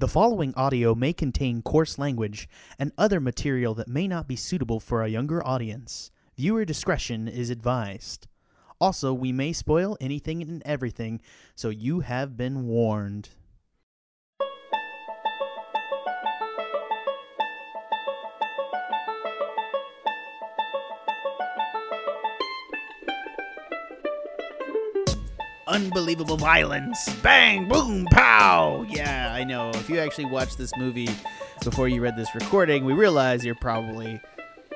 The following audio may contain coarse language and other material that may not be suitable for a younger audience. Viewer discretion is advised. Also, we may spoil anything and everything, so you have been warned. Unbelievable violence. Bang, boom, pow. Yeah, I know. If you actually watched this movie before you read this recording, we realize you're probably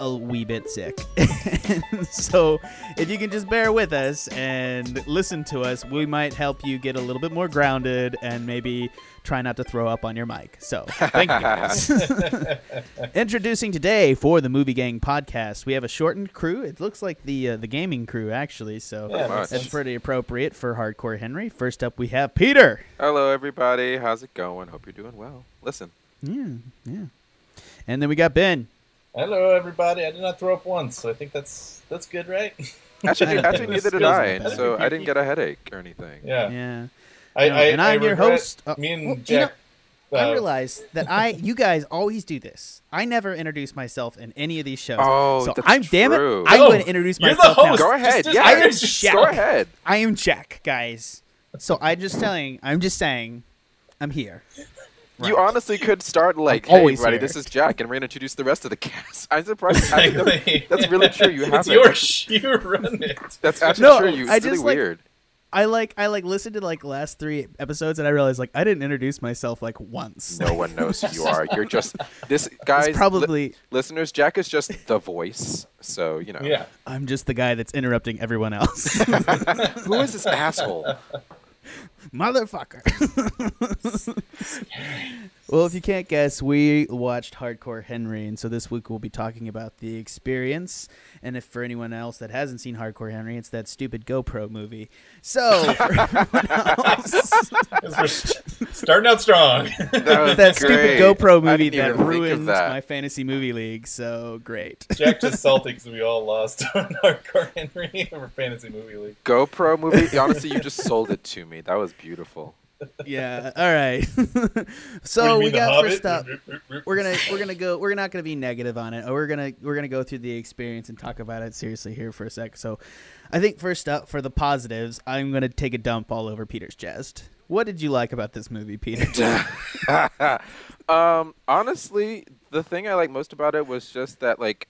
a wee bit sick. so, if you can just bear with us and listen to us, we might help you get a little bit more grounded and maybe try not to throw up on your mic. So, thank you guys. Introducing today for the Movie Gang podcast, we have a shortened crew. It looks like the uh, the gaming crew actually, so Yeah, makes that's sense. pretty appropriate for Hardcore Henry. First up, we have Peter. Hello, everybody. How's it going? Hope you're doing well. Listen, Yeah, yeah. And then we got Ben. Hello, everybody. I did not throw up once, so I think that's that's good, right? actually, actually neither did I, like and that. so I didn't get a headache or anything. Yeah. Yeah. I, No, I, and I'm I your host. uh, Me and well, you Jack. know, I uh, realize that I, you guys always do this. I never introduce myself in any of these shows. Oh, so that's I'm damn it. true. I'm No, going to introduce you're the myself now. host. Go ahead. just yeah, introduce just yourself. go ahead. I am Jack, guys. So I'm just telling. I'm just saying. I'm here. You honestly could start like, I'm "Hey, always everybody, here. this is Jack," and we're gonna introduce the rest of the cast. I'm surprised. I think that's, Exactly. that's really true. You it's haven't. your you run it. that's actually No, true. You, I really just, like- weird. I like. I like listened to like last three episodes, and I realized like I didn't introduce myself like once. No one knows who you are. You're just this guys. It's li- probably. listeners. Jack is just the voice. So you know. Yeah. I'm just the guy that's interrupting everyone else. Who is this asshole? Motherfucker. well, if you can't guess, we watched Hardcore Henry, and so this week we'll be talking about the experience. And if for anyone else that hasn't seen Hardcore Henry, it's that stupid GoPro movie. So, for everyone else, starting out strong. That that stupid. GoPro movie that think ruined that. my fantasy movie league. So great. Jack just salty because we all lost on Hardcore Henry over Fantasy Movie League. GoPro movie. Honestly, you just sold it to me. That was beautiful. Yeah. All right. What do so you we mean, The got Hobbit? first up. we're gonna we're gonna go we're not gonna be negative on it we're gonna we're gonna go through the experience and talk about it seriously here for a sec so i think first up for the positives i'm gonna take a dump all over peter's chest what did you like about this movie peter um, honestly, the thing I like most about it was just that, like,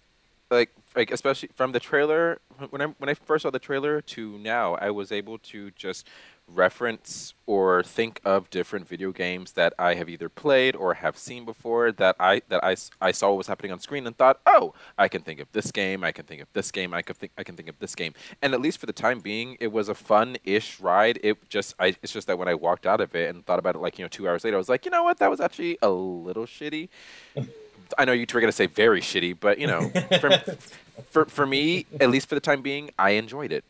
like, like especially from the trailer when I when I first saw the trailer to now, I was able to just reference or think of different video games that I have either played or have seen before that I that I, I saw what was happening on screen and thought, oh, I can think of this game, I can think of this game, I can think I can think of this game, and at least for the time being, it was a fun-ish ride. It just I it's just that when I walked out of it and thought about it like you know two hours later, I was like, you know what, that was actually a little shitty. I know you two are gonna say very shitty, but you know, for, for for me, at least for the time being, I enjoyed it.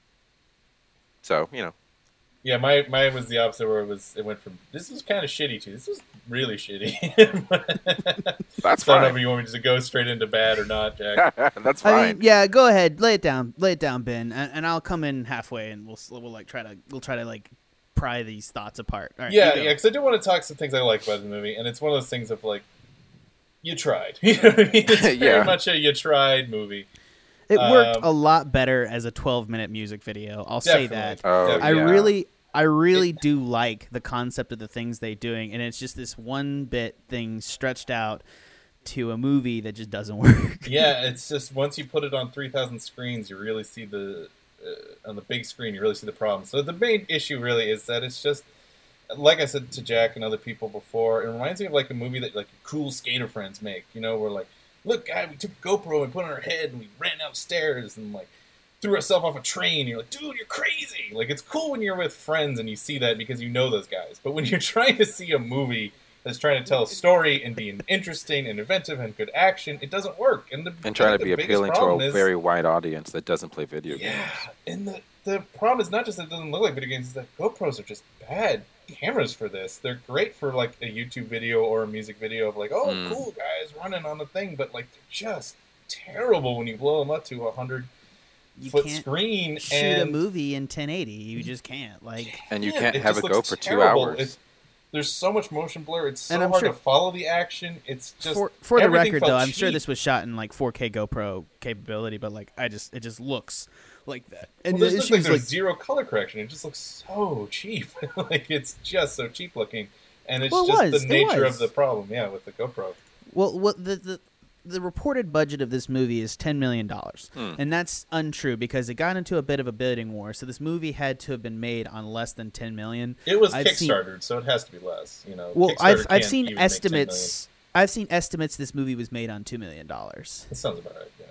So you know, Yeah, my mine was the opposite where it was it went from this was kind of shitty to this was really shitty. that's so I don't know if fine. you want me to go straight into bad or not, Jack. that's i fine. mean yeah go ahead lay it down lay it down ben and, and i'll come in halfway and we'll we'll like try to we'll try to like pry these thoughts apart all right yeah, yeah, because I do want to talk some things I like about the movie, and it's one of those things of like, you tried. You know what I mean? It's very Yeah. much a you tried movie. it worked Um, a lot better as a 12 minute music video i'll say that oh, I yeah. really I really do like the concept of the things they're doing and it's just this one bit thing stretched out to a movie that just doesn't work. Yeah, it's just once you put it on three thousand screens, you really see the uh, on the big screen. You really see the problem. So the main issue really is that it's just like I said to Jack and other people before. It reminds me of like a movie that like cool skater friends make. You know, where like, look, guy, we took a GoPro and put it on our head and we ran downstairs and like threw herself off a train. You're like, dude, you're crazy. Like it's cool when you're with friends and you see that because you know those guys. But when you're trying to see a movie that's trying to tell a story and being interesting and inventive and good action, it doesn't work. And the and trying to be appealing to a is- very wide audience that doesn't play video yeah. games. And the the problem is not just that it doesn't look like video games; is that GoPros are just bad cameras for this. They're great for like a YouTube video or a music video of like, oh, Mm. cool guys running on the thing, but like they're just terrible when you blow them up to a hundred You foot can't screen Shoot and a movie in 1080. You just can't. Like And you can't have it go looks for two hours. It- there's so much motion blur. It's so And I'm hard sure- to follow the action. It's just for for the record felt though, I'm sure this was shot in like 4K GoPro capability, but like I just it just looks like that. And Well, the this looks issue like is there's like zero color correction. It just looks so cheap. like it's just so cheap looking, and it's Well, it just was, the nature of the problem. Yeah, with the GoPro. Well, what the, the the reported budget of this movie is ten million dollars, Hmm. and that's untrue because it got into a bit of a bidding war. So this movie had to have been made on less than ten million. It was I've seen- Kickstartered, so it has to be less. You know. Well, I've I've seen even make 10 million. estimates. I've seen estimates. This movie was made on two million dollars. That sounds about right. Yeah.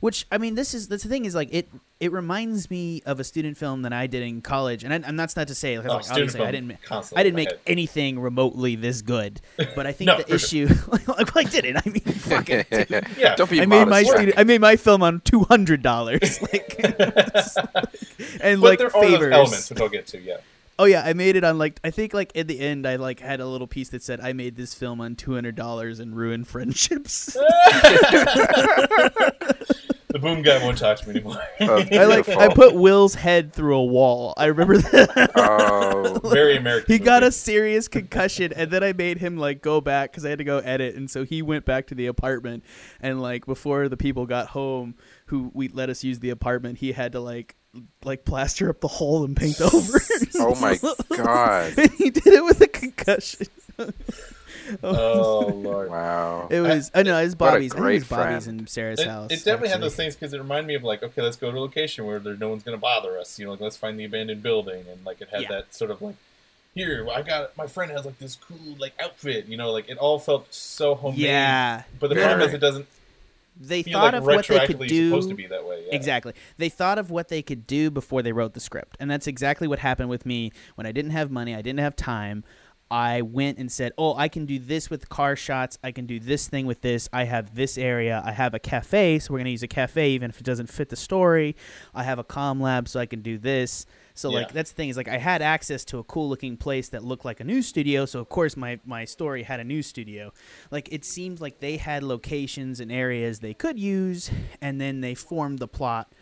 Which I mean, this is that's the thing is like it. It reminds me of a student film that I did in college, and, I, and that's not to say like, Oh, like, student obviously I didn't. constantly I didn't make head. anything remotely this good, but I think No, the for issue. like, well, I didn't. I mean, fuck it. Yeah. Don't be I made my student, I made my film on two hundred dollars, like, and But like there are those elements which I'll get to. Yeah. Oh yeah, I made it on like I think like at the end I like had a little piece that said I made this film on two hundred dollars and ruined friendships. The boom guy won't talk to me anymore. Oh, I like I put Will's head through a wall. I remember that. Oh, Very American. he got a serious concussion and then i made him like go back because i had to go edit and so he went back to the apartment and like before the people got home who we let us use the apartment he had to like like plaster up the hole and paint over oh my god! and he did it with a concussion Oh, oh lord. Wow. it was i know it was bobby's i it was great bobby's friend. and sarah's It, house it definitely had those things because it reminded me of like, okay, let's go to a location where there no one's gonna bother us. You know, like let's find the abandoned building, and like it had Yeah. that sort of like, here, I got my friend has like this cool like outfit. You know, like it all felt so homemade. yeah But the problem is, it doesn't they feel thought like of what they could do supposed to be that way. Yeah. Exactly. They thought of what they could do before they wrote the script. And that's exactly what happened with me when I didn't have money, I didn't have time. I went and said, "Oh, I can do this with car shots. I can do this thing with this. I have this area. I have a cafe, so we're going to use a cafe even if it doesn't fit the story. I have a com lab so I can do this." So like that's the thing is like I had access to a cool looking place that looked like a news studio, so of course my my story had a news studio. Like it seemed like they had locations and areas they could use, and then they formed the plot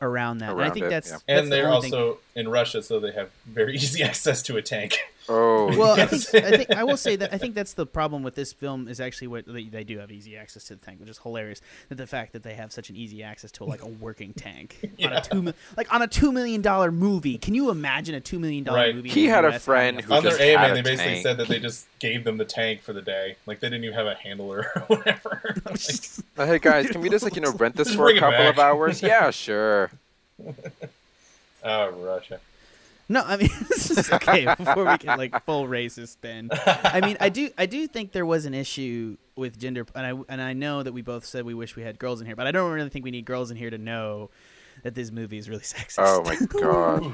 around that. and I think it, that's, yeah. that's the And they're only thing- also in Russia, so they have very easy access to a tank. Oh, well, I think I think I will say that I think that's the problem with this film is actually what they, they do have easy access to the tank, which is hilarious. That the fact that they have such an easy access to like a working tank on a two like on a two million dollar movie. Can you imagine a two million dollar Right. movie? He the had a friend who On their AMA, had a they basically tank. said that they just gave them the tank for the day. Like they didn't even have a handler or whatever. Like, hey guys, can we just like you know rent this for a couple of hours? Yeah, sure. oh, Russia. No, I mean this is okay. Before we get like full racist spin, I mean I do I do think there was an issue with gender, and I and I know that we both said we wish we had girls in here, but I don't really think we need girls in here to know that this movie is really sexist. Oh my god.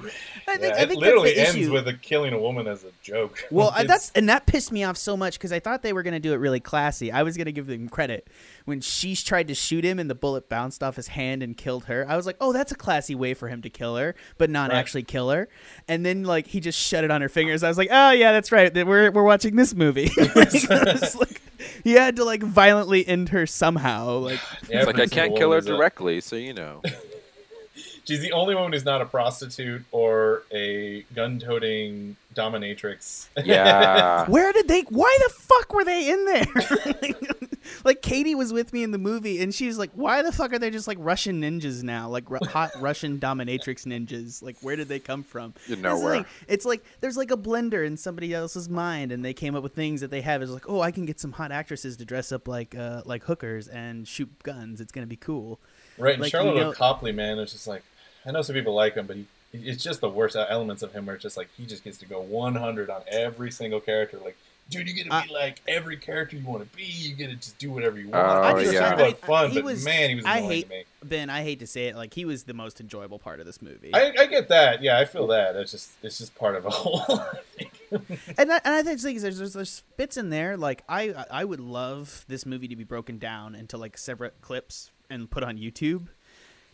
I think Yeah, I it literally the ends issue. with a killing a woman as a joke. Well, that's and that pissed me off so much because I thought they were gonna do it really classy. I was gonna give them credit when she tried to shoot him and the bullet bounced off his hand and killed her. I was like, oh, that's a classy way for him to kill her, but not Right. actually kill her. And then like he just shut it on her fingers. I was like, oh yeah, that's right. We're we're watching this movie. Like, like, he had to like violently end her somehow. Like Yeah, It's like I can't kill her woman is a- directly, so you know. She's the only one who's not a prostitute or a gun-toting dominatrix. Yeah. Where did they? Why the fuck were they in there? like Katie was with me in the movie, and she's like, "Why the fuck are they just like Russian ninjas now? Like ru- hot Russian dominatrix ninjas? Like where did they come from?" You know where. thing. It's like there's like a blender in somebody else's mind, and they came up with things that they have. It's like, oh, I can get some hot actresses to dress up like uh, like hookers and shoot guns. It's gonna be cool. right, and Like, Sharlto you know- Copley, man, it's just like I know some people like him, but he, it's just the worst elements of him where it's just like he just gets to go 100 on every single character. Like, dude, you get to be like every character you want to be. You get to just do whatever you oh, want. Oh, I just yeah. think about I- fun, he but was- man, he was I hate- to me. Ben, I hate to say it, like he was the most enjoyable part of this movie. I, I get that. Yeah, I feel that. It's just it's just part of a whole. And, that, and I think the thing there's, there's there's bits in there like I I would love this movie to be broken down into like separate clips and put on YouTube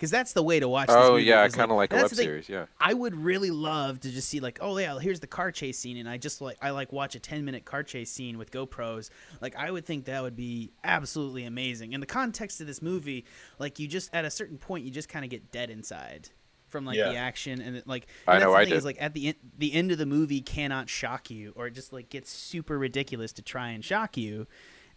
because that's the way to watch. this Oh movie, yeah, is, kind of like a web the thing. series. Yeah. I would really love to just see like, oh yeah, here's the car chase scene, and I just like I like watch a ten minute car chase scene with GoPros. Like I would think that would be absolutely amazing. In the context of this movie, like you just at a certain point you just kind of get dead inside. from like Yeah. the action and like I and that's know the I thing is like at the end the end of the movie cannot shock you or it just like gets super ridiculous to try and shock you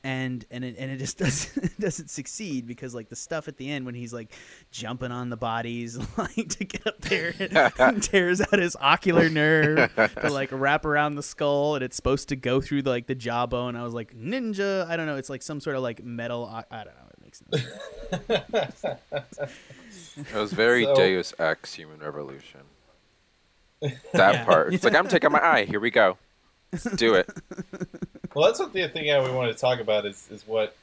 and and it, and it just doesn't doesn't succeed because like the stuff at the end when he's like jumping on the bodies like to get up there and tears out his ocular nerve to like wrap around the skull and it's supposed to go through the, like the jawbone I was like ninja I don't know it's like some sort of like metal I, I don't know it makes no sense. It was very So- Deus Ex Human Revolution. That Yeah. part. It's like I'm taking my eye. Here we go. Let's do it. Well, that's what the thing yeah, we wanted to talk about is is what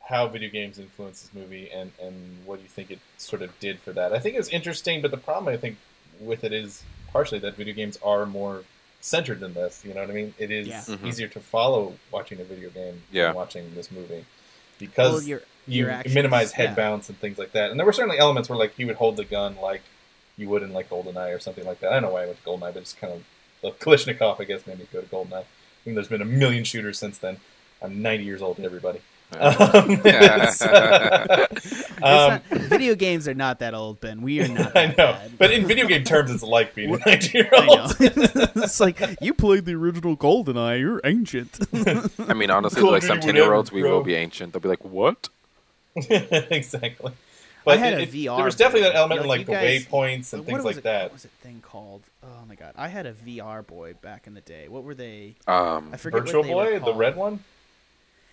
how video games influence this movie and and what you think it sort of did for that. I think it was interesting, but the problem I think with it is partially that video games are more centered than this. You know what I mean? It is Yeah. Mhm. easier to follow watching a video game Yeah. than watching this movie because well, your you actions, minimize head yeah. bounce and things like that. And there were certainly elements where like he would hold the gun like you would in like GoldenEye or something like that. I don't know why I went to GoldenEye, but it's kind of the Kalashnikov, I guess, made me go to GoldenEye. I mean, there's been a million shooters since then. I'm 90 years old, to everybody. Um, it's, It's um, not- video games are not that old, Ben. We are not. I know, bad. but in video game terms, it's like being a ninety-year-old. it's like you played the original GoldenEye. You're ancient. I mean, honestly, Call like some 10 year olds, we will be ancient. They'll be like, what? exactly. I But had it- a it- VR There was definitely boy. that element in Like, like you the guys- waypoints and What things was like it- that. What was it thing called? Oh my god! I had a VR boy back in the day. What were they? Um, I forget. Virtual what they were Boy, the red one.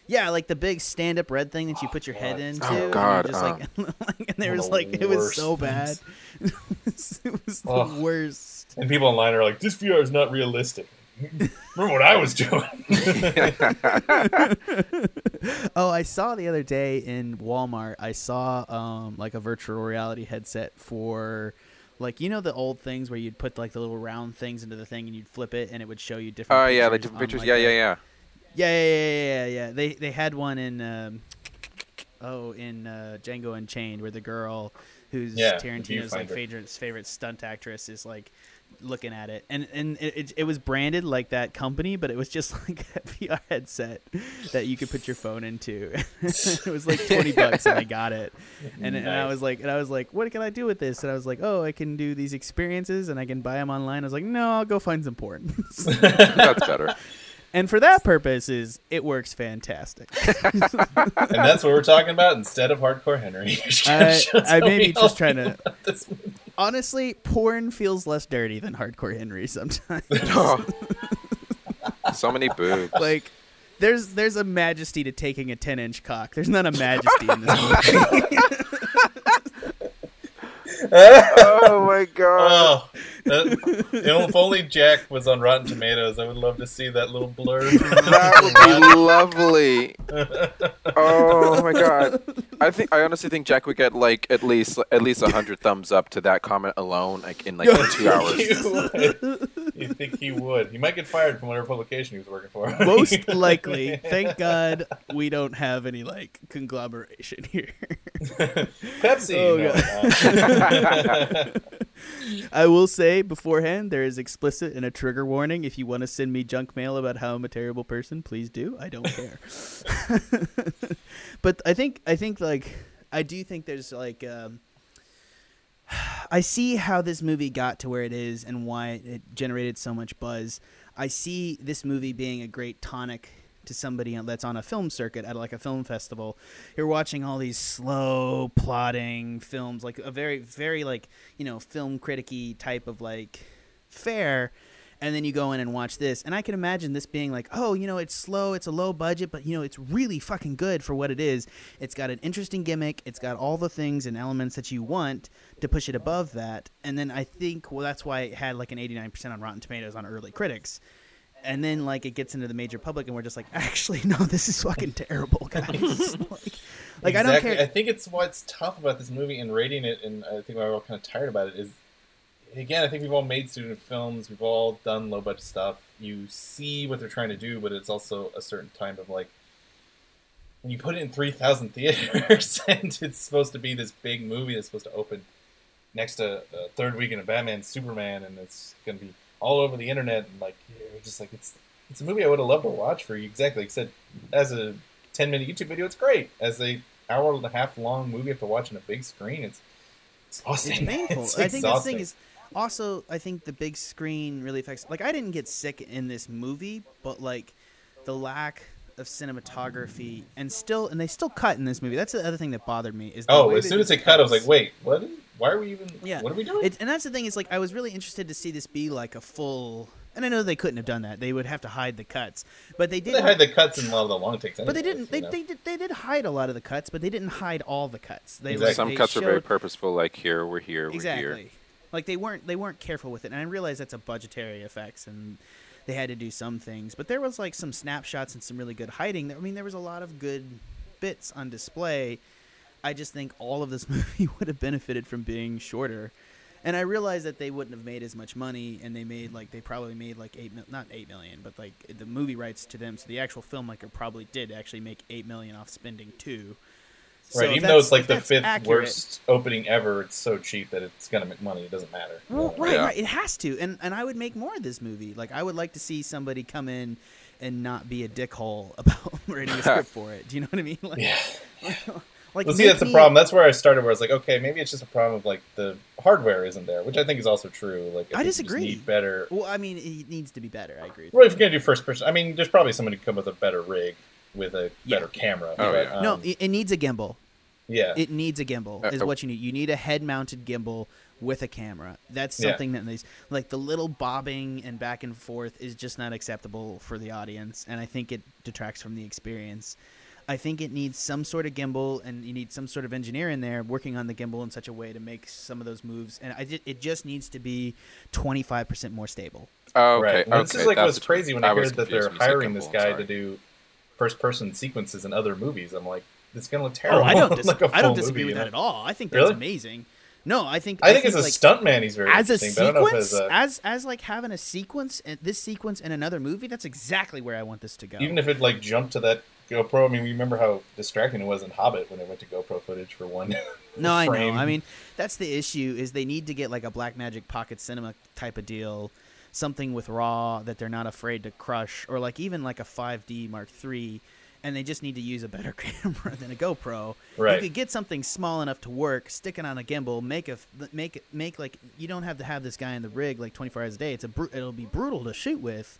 Yeah, like the big stand-up red thing that you put your head into. Oh, and God, Just like, like, and there was of like, it was so bad. things. it was, it was the Ugh. worst. And people online are like, "This VR is not realistic." Remember what I was doing? oh, I saw the other day in Walmart. I saw um like a virtual reality headset for like you know the old things where you'd put like the little round things into the thing and you'd flip it and it would show you different. oh, yeah, the pictures different pictures. like, Yeah, yeah, yeah. Yeah, yeah, yeah, yeah, yeah, yeah. They they had one in um, oh in uh, Django Unchained where the girl who's Yeah, Tarantino's like favorite favorite stunt actress is like looking at it and and it, it, it was branded like that company but it was just like a VR headset that you could put your phone into it was like 20 bucks and I got it and, and I was like and I was like what can I do with this and I was like oh I can do these experiences and I can buy them online I was like no I'll go find some porn That's better. and for that purpose, is it works fantastic and that's what we're talking about instead of hardcore Henry. I, I may be Maybe just trying to. This Honestly, porn feels less dirty than hardcore Henry sometimes. Oh. so many boobs. like, there's there's a majesty to taking a 10 inch cock. There's not a majesty in this movie. oh my god. Oh, that, you know, if only Jack was on Rotten Tomatoes, I would love to see that little blurb. that would be lovely. Oh my god. I think I honestly think Jack would get like at least at least a hundred thumbs up to that comment alone, like in like two hours. You would. You think he would? He might get fired from whatever publication he was working for. Most likely. Thank God we don't have any like conglomeration here. Pepsi. Oh, no, uh, I will say beforehand there is explicit and a trigger warning. If you want to send me junk mail about how I'm a terrible person, please do. I don't care. but I think I think like I do think there's like um, I see how this movie got to where it is and why it generated so much buzz. I see this movie being a great tonic to somebody that's on a film circuit at like a film festival. You're watching all these slow plotting films, like a very, very like you know film criticky type of like fair. and then you go in and watch this, and I can imagine this being like, oh, you know, it's slow, it's a low budget, but you know, it's really fucking good for what it is. It's got an interesting gimmick, it's got all the things and elements that you want to push it above that, and then I think well, that's why it had like an 89% on Rotten Tomatoes on early critics and then like it gets into the major public and we're just like actually no this is fucking terrible guys like, like i don't care I think it's what's tough about this movie and rating it, and I think why we're all kind of tired about it is. Again, I think we've all made student films. We've all done low budget stuff. You see what they're trying to do, but it's also a certain time of like when you put it in three thousand theaters, and it's supposed to be this big movie that's supposed to open next to uh, third weekend of Batman, Superman, and it's going to be all over the internet. And like, just like, it's it's a movie I would have loved to watch for you. Exactly, like I said, as a ten minute YouTube video, it's great. As a hour and a half long movie you have to watch on a big screen, it's exhausting. It's painful. It's I think the thing is also I think the big screen really affects. Like I didn't get sick in this movie, but like the lack of cinematography and still and they still cut in this movie. That's the other thing that bothered me is the Oh, as soon as they it cut, I was like, wait, what? Why are we even? Yeah. What are we doing? It, and that's the thing is like I was really interested to see this be like a full. And I know they couldn't have done that. They would have to hide the cuts, but they did. they hide the cuts in a lot of the long takes. but they didn't. They, know? they did. They did hide a lot of the cuts, but they didn't hide all the cuts. They Exactly. like, Some they cuts are very purposeful, like here, we're here, we're exactly. here. Like they weren't. They weren't careful with it, and I realize that's a budgetary effects, and they had to do some things. But there was like some snapshots and some really good hiding. I mean, there was a lot of good bits on display. I just think all of this movie would have benefited from being shorter. And I realized that they wouldn't have made as much money, and they made like they probably made like eight, mil- not eight million, but like the movie rights to them. So the actual filmmaker probably did actually make eight million off spending two. So right, even though it's like the fifth accurate- worst opening ever, it's so cheap that it's gonna make money. It doesn't matter. Well, right, Yeah. right. It has to, and and I would make more of this movie. Like I would like to see somebody come in and not be a dickhole about writing a script for it. Do you know what I mean? Like, Yeah. Like Well, see, that's the problem. That's where I started. Where I was like, okay, maybe it's just a problem of like the hardware isn't there, which I think is also true. Like, I think you just disagree. Need better. Well, I mean, it needs to be better. I agree. with Well, if you're gonna do first person, I mean, there's probably somebody who come with a better rig with a Yeah. better camera. Oh, but, yeah. um, no, it, it needs a gimbal. yeah, It needs a gimbal. Uh, Is uh, what you need. You need a head-mounted gimbal with a camera. That's Yeah. something that these like the little bobbing and back and forth is just not acceptable for the audience, and I think it detracts from the experience. I think it needs some sort of gimbal, and you need some sort of engineer in there working on the gimbal in such a way to make some of those moves. And I it just needs to be twenty five percent more stable. Oh, okay. right. Well, okay. this is like that's what's crazy when I, was heard that they're when you hiring this guy sorry. to do first person sequences in other movies. I'm like, it's gonna look terrible. Oh, I don't. Dis- like a I don't disagree movie, with that know? at all. I think that's Really? amazing. No, I think I think, as a like, stuntman, he's very as a interesting. but I don't know if sequence, as a, as as like having a sequence, and this sequence in another movie, that's exactly where I want this to go. even if it like jumped to that GoPro. I mean, we remember how distracting it was in Hobbit when they went to GoPro footage for one. no, I know. I mean, that's the issue is they need to get like a Blackmagic Pocket Cinema type of deal, something with RAW that they're not afraid to crush, or like even like a 5D Mark III, and they just need to use a better camera than a GoPro. Right. You could get something small enough to work, stick it on a gimbal, make a make it make like you don't have to have this guy in the rig like 24 hours a day. It's a it'll be brutal to shoot with,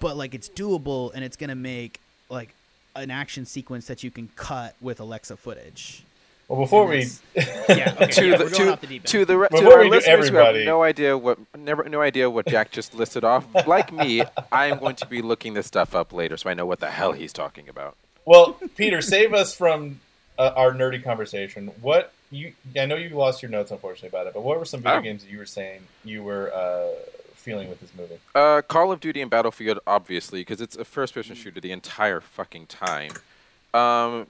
but like it's doable and it's gonna make like an action sequence that you can cut with Alexa footage. well, before we, Yeah, okay. to yeah, the to, the to the re- to our listeners who have no idea what never no idea what Jack just listed off. Like me, I am going to be looking this stuff up later, so I know what the hell he's talking about. well, Peter, save us from uh, our nerdy conversation. What you? I know you lost your notes, unfortunately, about it. But what were some video Oh. games that you were saying you were uh, feeling with this movie? Uh, Call of Duty and Battlefield, obviously, because it's a first-person shooter the entire fucking time. Um,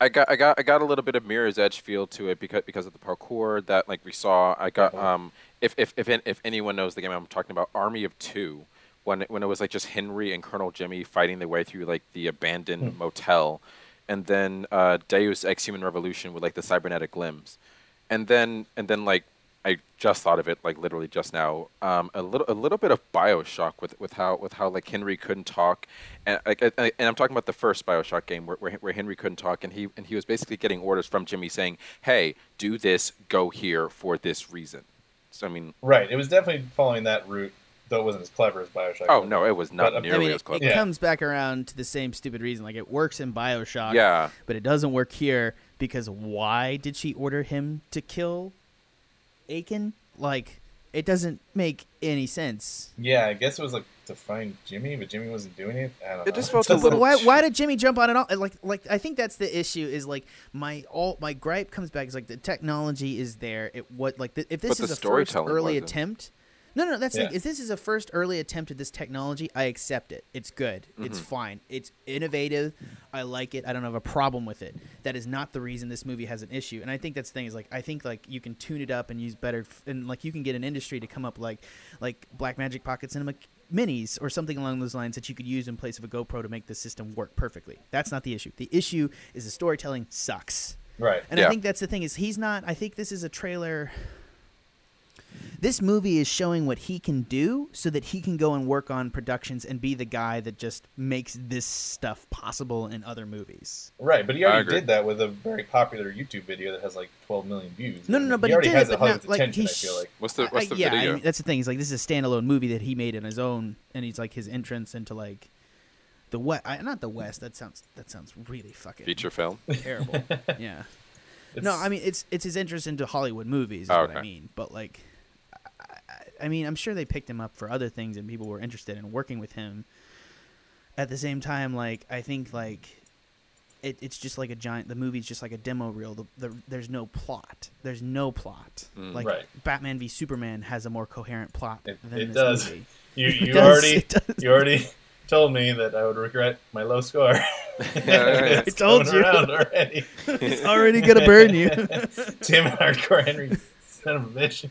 I got, I got, I got a little bit of Mirror's Edge feel to it because because of the parkour that like we saw. I got, Mhm. um, if if if if anyone knows the game I'm talking about, Army of Two, when it, when it was like just Henry and Colonel Jimmy fighting their way through like the abandoned Hmm. motel, and then uh, Deus Ex Human Revolution with like the cybernetic limbs, and then and then like I just thought of it like literally just now. Um, a little a little bit of Bioshock with with how with how like Henry couldn't talk, and like I- I- and I'm talking about the first Bioshock game where, where where Henry couldn't talk, and he and he was basically getting orders from Jimmy saying, "Hey, do this, go here for this reason." So I mean, Right. It was definitely following that route, though it wasn't as clever as Bioshock. oh no, it was not But, nearly I mean, as it, it Yeah. comes back around to the same stupid reason. Like it works in Bioshock, yeah, but it doesn't work here because why did she order him to kill Aiken? Like it doesn't make any sense. Yeah, I guess it was like to find Jimmy, but Jimmy wasn't doing it. I don't It know. just felt a little- why, why did Jimmy jump on it all? Like, like I think that's the issue. Is like my all my gripe comes back is like the technology is there. It what like the, if this But the is a first early wasn't. attempt. No, no, that's Yeah. thing. If this is a first early attempt at this technology, I accept it. It's good. It's Mhm. fine. It's innovative. I like it. I don't have a problem with it. That is not the reason this movie has an issue. And I think that's the thing is like I think like you can tune it up and use better f- and like you can get an industry to come up like like Blackmagic Pocket Cinema minis or something along those lines that you could use in place of a GoPro to make the system work perfectly. That's not the issue. The issue is the storytelling sucks. Right. And I think that's the thing is he's not I think this is a trailer this movie is showing what he can do so that he can go and work on productions and be the guy that just makes this stuff possible in other movies. Right, but he already did that with a very popular YouTube video that has like 12 million views. No, no, no, but he he already did has it, it, but Hollywood's like, attention. he I feel sh- like. What's the I- what's the yeah, I video? mean, that's the thing. Is like this is a standalone movie that he made in his own, and he's like his entrance into like the west. Not the west. That sounds that sounds really fucking Feature film. terrible. yeah. It's- No, I mean it's it's his interest into Hollywood movies. Is Oh, what I mean. But like, I, I- I mean, I'm sure they picked him up for other things, and people were interested in working with him. At the same time, like I think like. It, it's just like a giant. The movie's just like a demo reel. The, the, there's no plot. There's no plot. Mm. Like Right. Batman v Superman has a more coherent plot It- than it this does. movie. You, It you does, already it does. you already told me that I would regret my low score. It's I told you. already. It's already gonna burn you. Tim Hardcore Henry, son of a bitch.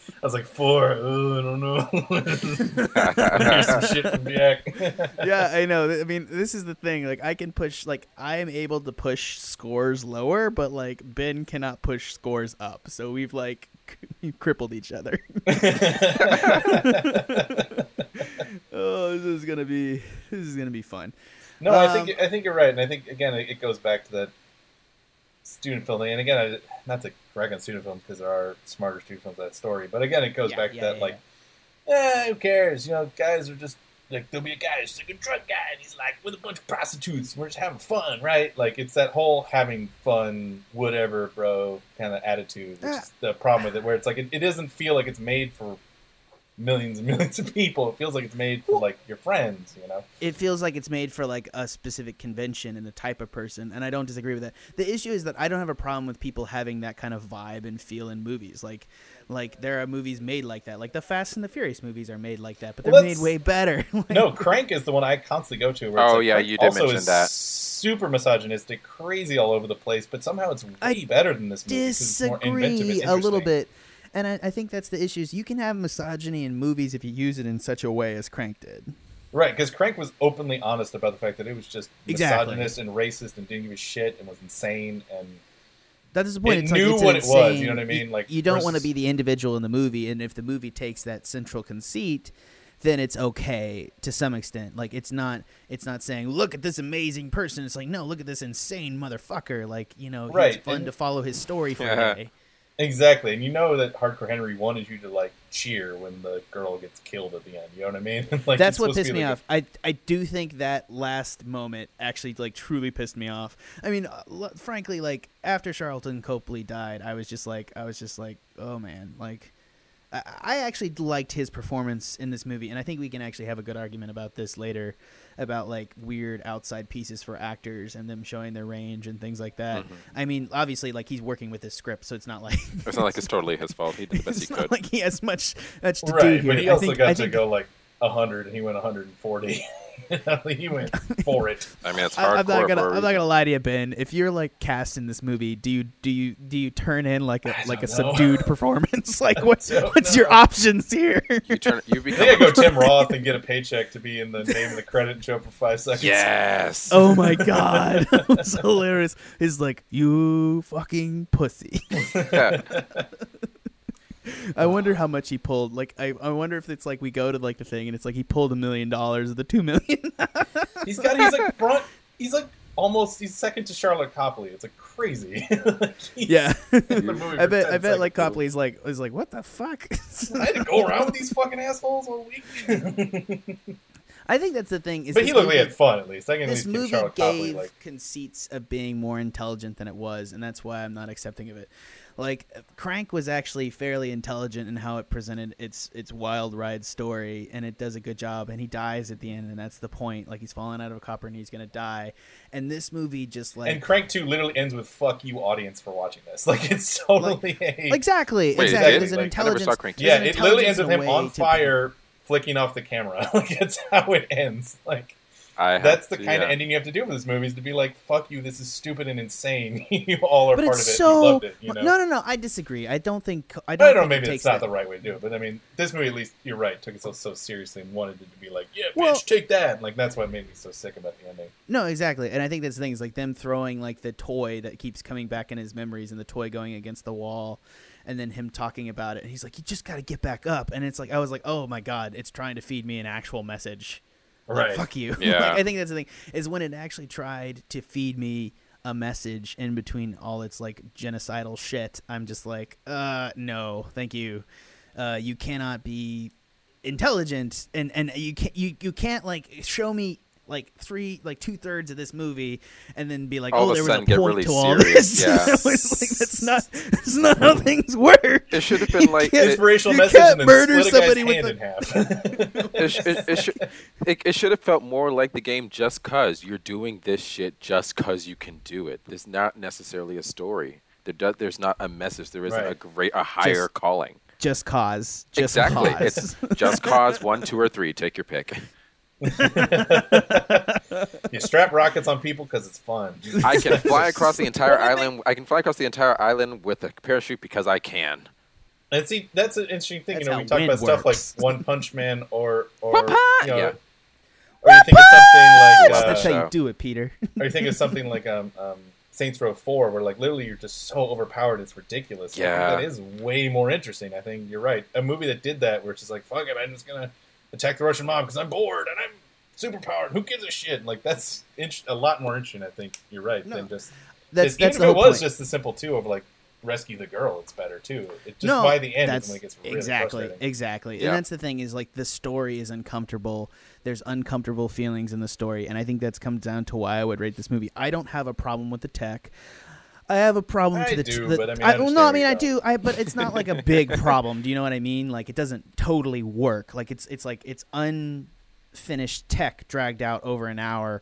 I was like four. Oh, I don't know. Here's some shit from Jack. yeah, I know. I mean, this is the thing. Like, I can push. Like, I am able to push scores lower, but like Ben cannot push scores up. So we've like we've crippled each other. oh, this is gonna be this is gonna be fun. No, I Um, think I think you're right, and I think again it it goes back to that student film thing. And again, I, not to brag on student films because there are smarter student films that story, but again, it goes Yeah, back to that yeah, like, eh, who cares? You know, guys are just like there'll be a guy who's like a drunk guy, and he's like with a bunch of prostitutes. We're just having fun, right? Like it's that whole having fun, whatever, bro, kind of attitude. Which Yeah. is the problem with it, where it's like it, it doesn't feel like it's made for millions and millions of people. It feels like it's made for like your friends, you know. it feels like it's made for like a specific convention and a type of person and i don't disagree with that the issue is that i don't have a problem with people having that kind of vibe and feel in movies like like there are movies made like that like the fast and the furious movies are made like that but they're Well, made way better Like, no, Crank is the one I constantly go to. Where Oh, like, yeah, Crank you did also mention is that. Super misogynistic, crazy all over the place, but somehow it's way I better than this movie. 'cause it's more inventive and disagree a little bit and I, I think that's the issue is you can have misogyny in movies if you use it in such a way as crank did right? Because Crank was openly honest about the fact that it was just Exactly. misogynist and racist and didn't give a shit and was insane and That's the point. It it's knew like it's what it was, you know what I mean? Like, you don't want to be the individual in the movie, and if the movie takes that central conceit, then it's okay to some extent. Like it's not it's not saying look at this amazing person. It's like no, look at this insane motherfucker. Like you know, Right, it's fun and- to follow his story for Yeah. a day. Exactly. And you know that Hardcore Henry wanted you to like cheer when the girl gets killed at the end. You know what I mean? like That's what pissed me like off. I I do think that last moment actually like truly pissed me off. I mean, uh, l- frankly, like after Sharlto Copley died, I was just like I was just like, oh man, like I, I actually liked his performance in this movie, and I think we can actually have a good argument about this later about like weird outside pieces for actors and them showing their range and things like that. Mhm. I mean, obviously, like he's working with his script, so it's not like It's not like it's totally his fault. He did the best he not could. like he has much much to do right, here. but he I also think, got I to think go like hundred, and he went 140. he went for it. I mean, it's I, I'm not gonna. for a I'm not gonna lie to you, Ben. If you're like cast in this movie, do you do you do you turn in like a I like a know. subdued performance? Like what? don't What's your options here? You turn. You I become. think I go Tim Roth and get a paycheck to be in the name of the credit and show for five seconds. Yes. oh my god, that was hilarious. He's like, you fucking pussy. Yeah. I wonder how much he pulled. Like, I, I wonder if it's like we go to like the thing and it's like he pulled a million dollars of the two million. He's got. He's like front. He's like almost. He's second to Sharlto Copley. It's like crazy. Like, yeah, in the movie I bet. I bet like. Copley's like is like what the fuck. I had to go around with these fucking assholes all week. I think that's the thing. Is but he looked movie- like he had fun at least. I can at this least give movie Sharlto Copley gave like. conceits of being more intelligent than it was, and that's why I'm not accepting of it. Like Crank was actually fairly intelligent in how it presented its its wild ride story, and it does a good job. And he dies at the end, and that's the point. Like he's falling out of a copper and he's gonna die. And this movie just like And Crank Two literally ends with "fuck you, audience, for watching this." Like it's totally a exactly Wait, exactly. it There's did? an Like, never intelligence. saw Crank two. there's yeah. It literally ends with him on way to- fire, flicking off the camera. like it's how it ends. Like I That's the to, kind of ending you have to do for this movie is to be like, "Fuck you, this is stupid and insane. you all are but part it's of it. so you loved it." You know. no, no, no. I disagree. I don't think. I I don't, don't know. think Maybe it's not that- the right way to do it, but I mean, this movie at least you're right. Took it so so seriously and wanted it to be like, "Yeah, bitch, take that." Like that's what made me so sick about the ending. No, exactly. And I think that's the thing is like them throwing like the toy that keeps coming back in his memories and the toy going against the wall and then him talking about it and he's like, You just gotta get back up and it's like I was like, Oh my god, it's trying to feed me an actual message. Like, Right. fuck you. Yeah. like, I think that's the thing, is when it actually tried to feed me a message in between all its like genocidal shit, I'm just like, uh no, thank you. Uh you cannot be intelligent and and you can't you, you can't like show me like three like two thirds of this movie and then be like All oh of a there was sudden a get point really to all serious, this yeah. It's like, that's not that's not how things work It should have been like can't- it, Inspirational you message can't and murder split a guy's somebody with hand a- in half. it, sh- it, it, should, it, it should have felt more like the game just cause you're doing this shit just cause you can do it. There's not necessarily a story. There does, there's not a message. There isn't a great a higher Just- calling. just cause just exactly. cause. It's just cause one, two, or three. Take your pick. you strap rockets on people because it's fun. I can fly across the entire Well, I think- island. I can fly across the entire island with a parachute because I can. And see, that's an interesting thing. That's you know, we talk wind about stuff like. One Punch Man or or Wapa! you know, Yeah. or you think of something like uh, that's how you do it peter or you think of something like um, um, Saints Row Four, where like literally you're just so overpowered, it's ridiculous. I think Yeah. that is way more interesting. I think you're right. A movie that did that, where it's just like, fuck it, I'm just gonna attack the Russian mob because I'm bored and I'm superpowered. Who gives a shit? Like that's int- a lot more interesting. I think you're right No, than just that's that's even if it was point. just the simple two of like rescue the girl, it's better too. It just no, by the end that's is when it gets really exactly, exactly, Yeah. and that's the thing is like the story is uncomfortable. There's uncomfortable feelings in the story, and I think that's come down to why I would rate this movie. I don't have a problem with the tech. I have a problem I to the. do, the but I mean, I well, no, I mean I do. I but it's not like a big problem. Do you know what I mean? Like it doesn't totally work. Like it's it's like it's unfinished tech dragged out over an hour.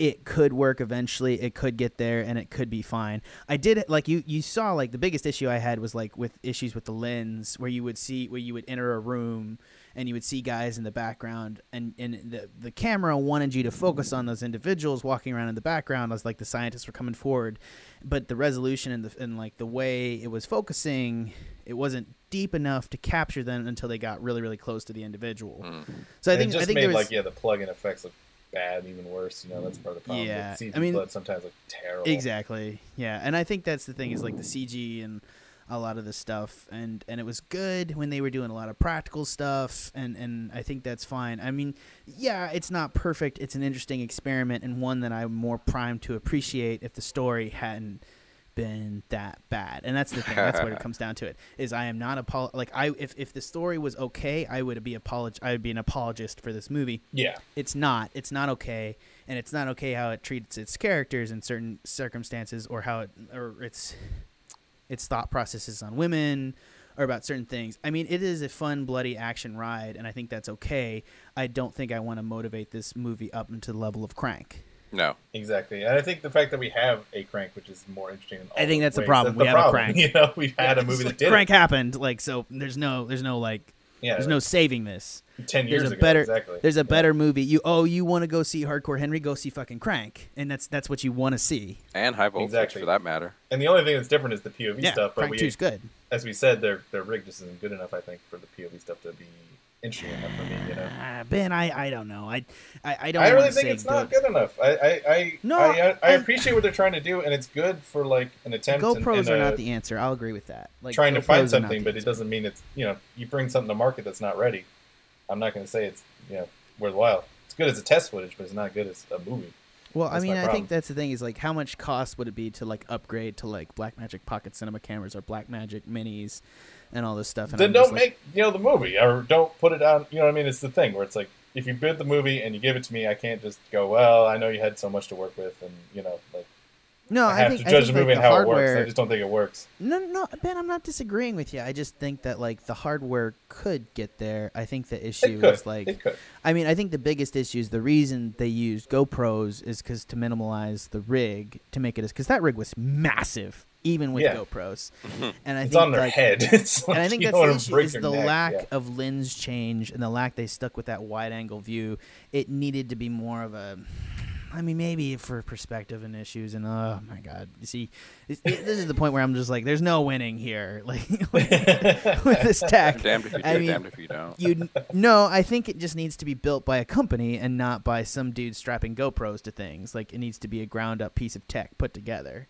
It could work eventually. It could get there, and it could be fine. I did it like you. You saw like the biggest issue I had was like with issues with the lens, where you would see where you would enter a room and you would see guys in the background, and and the the camera wanted you to focus on those individuals walking around in the background as like the scientists were coming forward, but the resolution and the and like the way it was focusing, it wasn't deep enough to capture them until they got really really close to the individual. Mm. So I And think it just I think made there was, like yeah, the plug-in effects look bad, even worse. You know, that's part of the problem. Yeah, I mean- sometimes look terrible. Exactly. Yeah, and I think that's the thing is like the CG and a lot of the stuff, and and it was good when they were doing a lot of practical stuff, and and I think that's fine. I mean, yeah, it's not perfect. It's an interesting experiment and one that I'm more primed to appreciate if the story hadn't been that bad. And that's the thing. That's what it comes down to it is i am not apol- like i if, if the story was okay i would be apolog- i would be an apologist for this movie. Yeah, it's not. It's not okay. And it's not okay how it treats its characters in certain circumstances or how it or its its thought processes on women or about certain things i mean it is a fun bloody action ride and i think that's okay i don't think i want to motivate this movie up into the level of crank No. exactly. And I think the fact that we have a crank, which is more interesting. In all I think those that's the problem. that's We the have a crank. You know, we've had a movie that did crank it. happened like so there's no there's no like Yeah, there's no saving this ten there's years a ago. better- exactly. there's a Yeah. better movie you oh you want to go see hardcore henry go see fucking crank and that's that's what you want to see And high voltage Exactly. for that matter. And the only thing that's different is the POV yeah stuff. But crank we, 2's good as we said, their their rig just isn't good enough. I think for the POV stuff to be interesting enough for me. You know. Ah, Ben, I, I don't know. I I, I don't. I really think it's not good. good enough. I I I, No, I, I, I appreciate what they're trying to do, and it's good for like an attempt. GoPros and are not the answer. I'll agree with that. Like trying to find something, but it doesn't mean it's you know you bring something to market that's not ready. I'm not going to say it's you know worthwhile. It's good as a test footage, but it's not good as a movie. Well, I mean, I think that's the thing is like how much cost would it be to like upgrade to like Blackmagic Pocket Cinema cameras or Blackmagic Minis and all this stuff? And then I'm don't just like, make you know the movie, or don't put it on. You know what I mean? It's the thing where it's like if you bid the movie and you give it to me, I can't just go. Well, I know you had so much to work with, and you know, like no. I I, have think to judge think, the movie like, and the how hardware. it works. I just don't think it works. No, no, Ben, I'm not disagreeing with you. I just think that like the hardware could get there. I think the issue is like it could. I mean, I think the biggest issue is the reason they used GoPros is because to minimize the rig to make it as because that rig was massive, even with Yeah. GoPros. Mm-hmm. And I It's think on their like, head. It's and I think that's the issue is the neck, lack yeah. of lens change and the lack they stuck with that wide angle view. It needed to be more of a. I mean, maybe for perspective and issues, and oh my god, you see, this, this is the point where I'm just like, there's no winning here, like with this tech. Damned if you do, I mean, damned if you don't. You no, I think it just needs to be built by a company and not by some dude strapping GoPros to things. Like it needs to be a ground up piece of tech put together.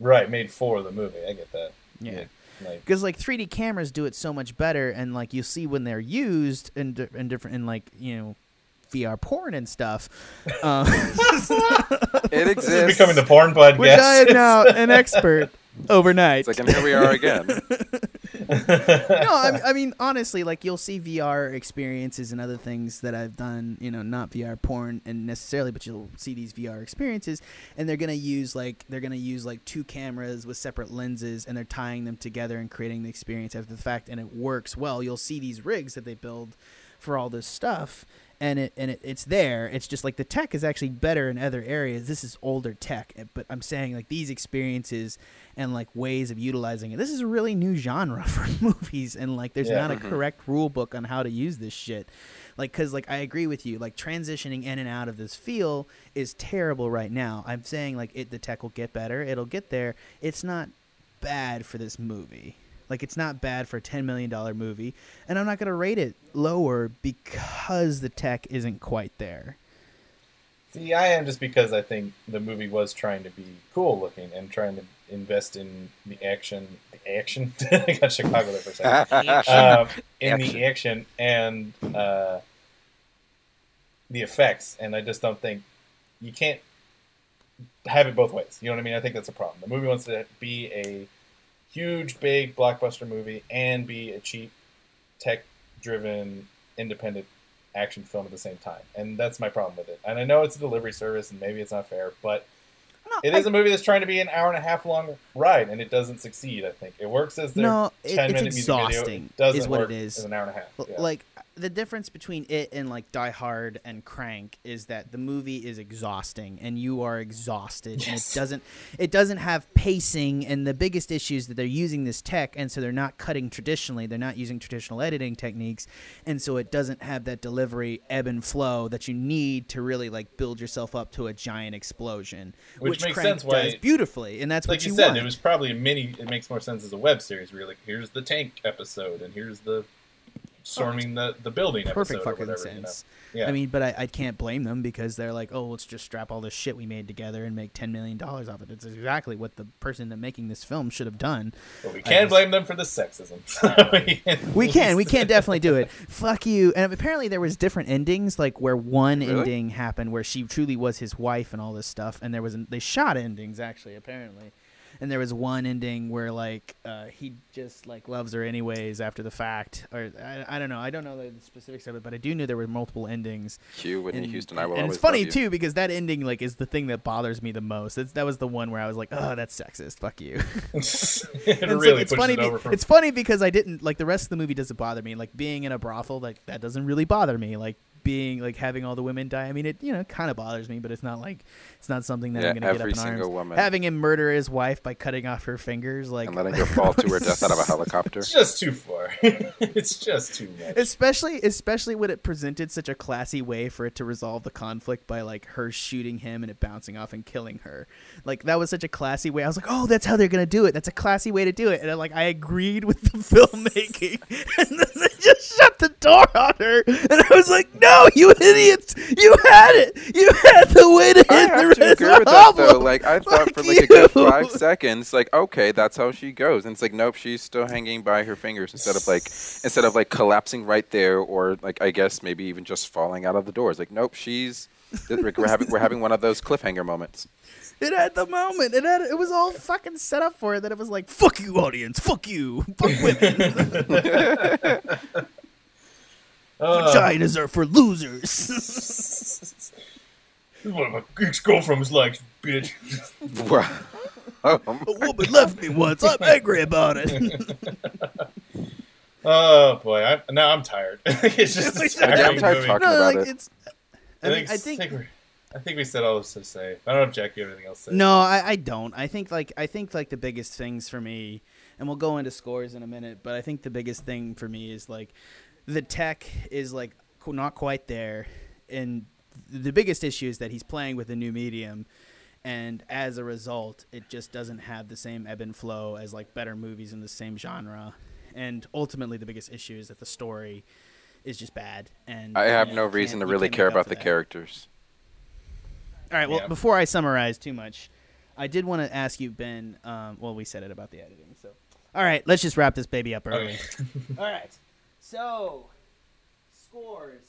Right, made for the movie. I get that. Yeah. Like, because like 3D cameras do it so much better, and like you see when they're used in, di- in different in like you know VR porn and stuff. Um, It this is exists. becoming the porn podcast. which I am now an expert overnight. It's like, and here we are again. no, I, I mean honestly, like you'll see VR experiences and other things that I've done. You know, not VR porn and necessarily, but you'll see these VR experiences, and they're gonna use like they're gonna use like two cameras with separate lenses, and they're tying them together and creating the experience after the fact, and it works well. You'll see these rigs that they build for all this stuff. And it and it, it's there. It's just like the tech is actually better in other areas. This is older tech, eh, but I'm saying like these experiences and like ways of utilizing it. This is a really new genre for movies, and like there's Yeah. not a Mhm. correct rule book on how to use this shit. Like, cause like I agree with you. Like transitioning in and out of this feel is terrible right now. I'm saying like it, the tech will get better. It'll get there. It's not bad for this movie. Like it's not bad for a ten million dollar movie, and I'm not gonna rate it lower because the tech isn't quite there. See, I am just because I think the movie was trying to be cool looking and trying to invest in the action. The action? I got Chicago there for a second. um, in Action. the action and uh, the effects, and I just don't think you can't have it both ways. You know what I mean? I think that's a problem. The movie wants to be a huge, big blockbuster movie and be a cheap, tech-driven, independent action film at the same time, and that's my problem with it. And I know it's a delivery service, and maybe it's not fair, but it is a movie that's trying to be an hour and a half long ride, and it doesn't succeed. I think it works as their No, it- ten it's minute music video. exhausting, It doesn't is what it work is. as an hour and a half. Yeah. Like the difference between it and like Die Hard and Crank is that the movie is exhausting and you are exhausted and it doesn't it doesn't have pacing and the biggest issue is that they're using this tech and so they're not cutting traditionally they're not using traditional editing techniques and so it doesn't have that delivery ebb and flow that you need to really like build yourself up to a giant explosion Which makes Crank sense why- does beautifully and that's like what you you said, want it was probably a mini. It makes more sense as a web series. Where you're like, here's the tank episode, and here's the storming the, the building perfect fucking whatever. sense. You know? Yeah. I mean, but I, I can't blame them because they're like, oh, let's just strap all this shit we made together and make ten million dollars off it. It's exactly what the person that making this film should have done. but we can't blame them for the sexism. We can, we can definitely do it. Fuck you. And apparently there was different endings, like where one Really? ending happened where she truly was his wife and all this stuff, and there was an, they shot endings actually apparently. And there was one ending where like uh, he just like loves her anyways after the fact, or I, I don't know. I don't know the specifics of it, but I do know there were multiple endings. Cue Whitney and, Houston. I will and it's funny love you. too because that ending like is the thing that bothers me the most. It's, that was the one where I was like, "Oh, that's sexist. Fuck you." it really like, it's funny. it be- over from it's funny because I didn't like the rest of the movie doesn't bother me. Like being in a brothel, like that doesn't really bother me. Like being like having all the women die. I mean, it you know kind of bothers me, but it's not like it's not something that Yeah, I'm gonna get up every in single arms. woman. Having him murder his wife by cutting off her fingers, like and letting her fall to her death out of a helicopter. It's just too far. it's just too much. especially especially when it presented such a classy way for it to resolve the conflict by like her shooting him and it bouncing off and killing her like that was such a classy way i was like oh that's how they're gonna do it that's a classy way to do it and I, like i agreed with the filmmaking and then they just shut the door on her. And i was like no you idiots. You had it. You had the way to I have the to agree with that though. Like I thought Fuck for like a good five seconds, like okay, that's how she goes, and it's like nope, she's still hanging by her fingers instead of like instead of like collapsing right there, or like I guess maybe even just falling out of the door. It's Like nope, she's we're having we're having one of those cliffhanger moments. It had the moment. It had. It was all fucking set up for it. That it was like, "Fuck you, audience. Fuck you. Fuck women. Uh, Vaginas are for losers." this is what my ex-girlfriend's like, bitch. Wow. A woman left me once. I'm angry about it. Oh boy, I, now I'm tired. it's just Yeah, I'm tired movie. talking no, about like it. it's. I, mean, I think we're- I think we said all this to say. I don't know if Jack you have anything else to say. No, I, I don't. I think like I think like the biggest things for me, and we'll go into scores in a minute. But I think the biggest thing for me is like the tech is like not quite there, and the biggest issue is that he's playing with a new medium, and as a result, it just doesn't have the same ebb and flow as like better movies in the same genre. And ultimately, the biggest issue is that the story is just bad. And I have you no reason to really care about the that. characters. All right. Well, Yeah. before I summarize too much, I did want to ask you, Ben. Um, well, we said it about the editing. So, all right, let's just wrap this baby up early. Okay. all right. So, scores.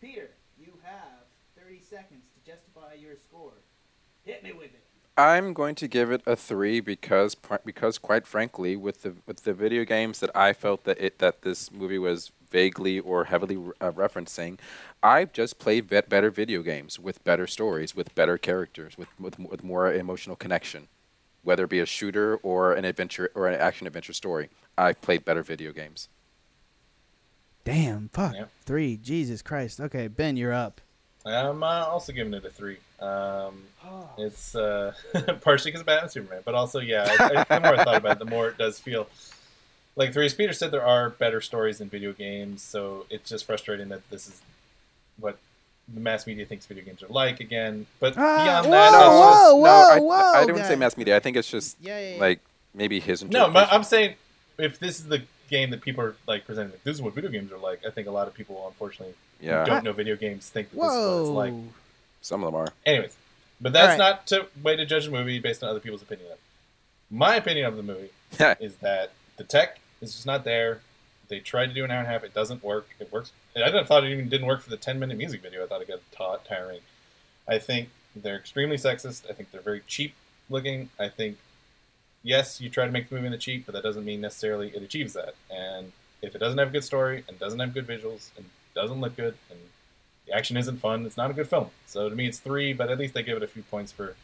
Peter, you have 30 seconds to justify your score. Hit me with it. I'm going to give it a three because because quite frankly, with the with the video games that I felt that it that this movie was vaguely or heavily uh, referencing, I've just played bet better video games with better stories, with better characters, with, with with more emotional connection, whether it be a shooter or an adventure or an action adventure story. I've played better video games. Damn, fuck. Yep. Three. Jesus Christ. Okay, Ben, you're up. I'm uh, also giving it a three. Um, it's uh, partially because of Batman Superman, but also, yeah, I, I, the more I thought about it, the more it does feel like three. As Peter said, there are better stories in video games, so it's just frustrating that this is what the mass media thinks video games are like again. But Ah, beyond whoa, that, it's whoa, just- no, I, whoa, I, I don't say mass media. I think it's just Yeah, yeah, yeah. like maybe his No, interpretation. but I'm saying if this is the game that people are like presenting, like, this is what video games are like. I think a lot of people, unfortunately, who yeah, don't know video games think that this is what it's like. some of them are. Anyways, but that's All right. not to way to judge a movie based on other people's opinion of it. My opinion of the movie is that the tech is just not there. They tried to do an hour and a half. It doesn't work. It works. I didn't thought it even didn't work for the ten minute music video. I thought it got ta- tiring. I think they're extremely sexist. I think they're very cheap looking. I think yes, you try to make the movie in the cheap, but that doesn't mean necessarily it achieves that. And if it doesn't have a good story and doesn't have good visuals and doesn't look good and the action isn't fun, it's not a good film. So to me, it's three, but at least they give it a few points for.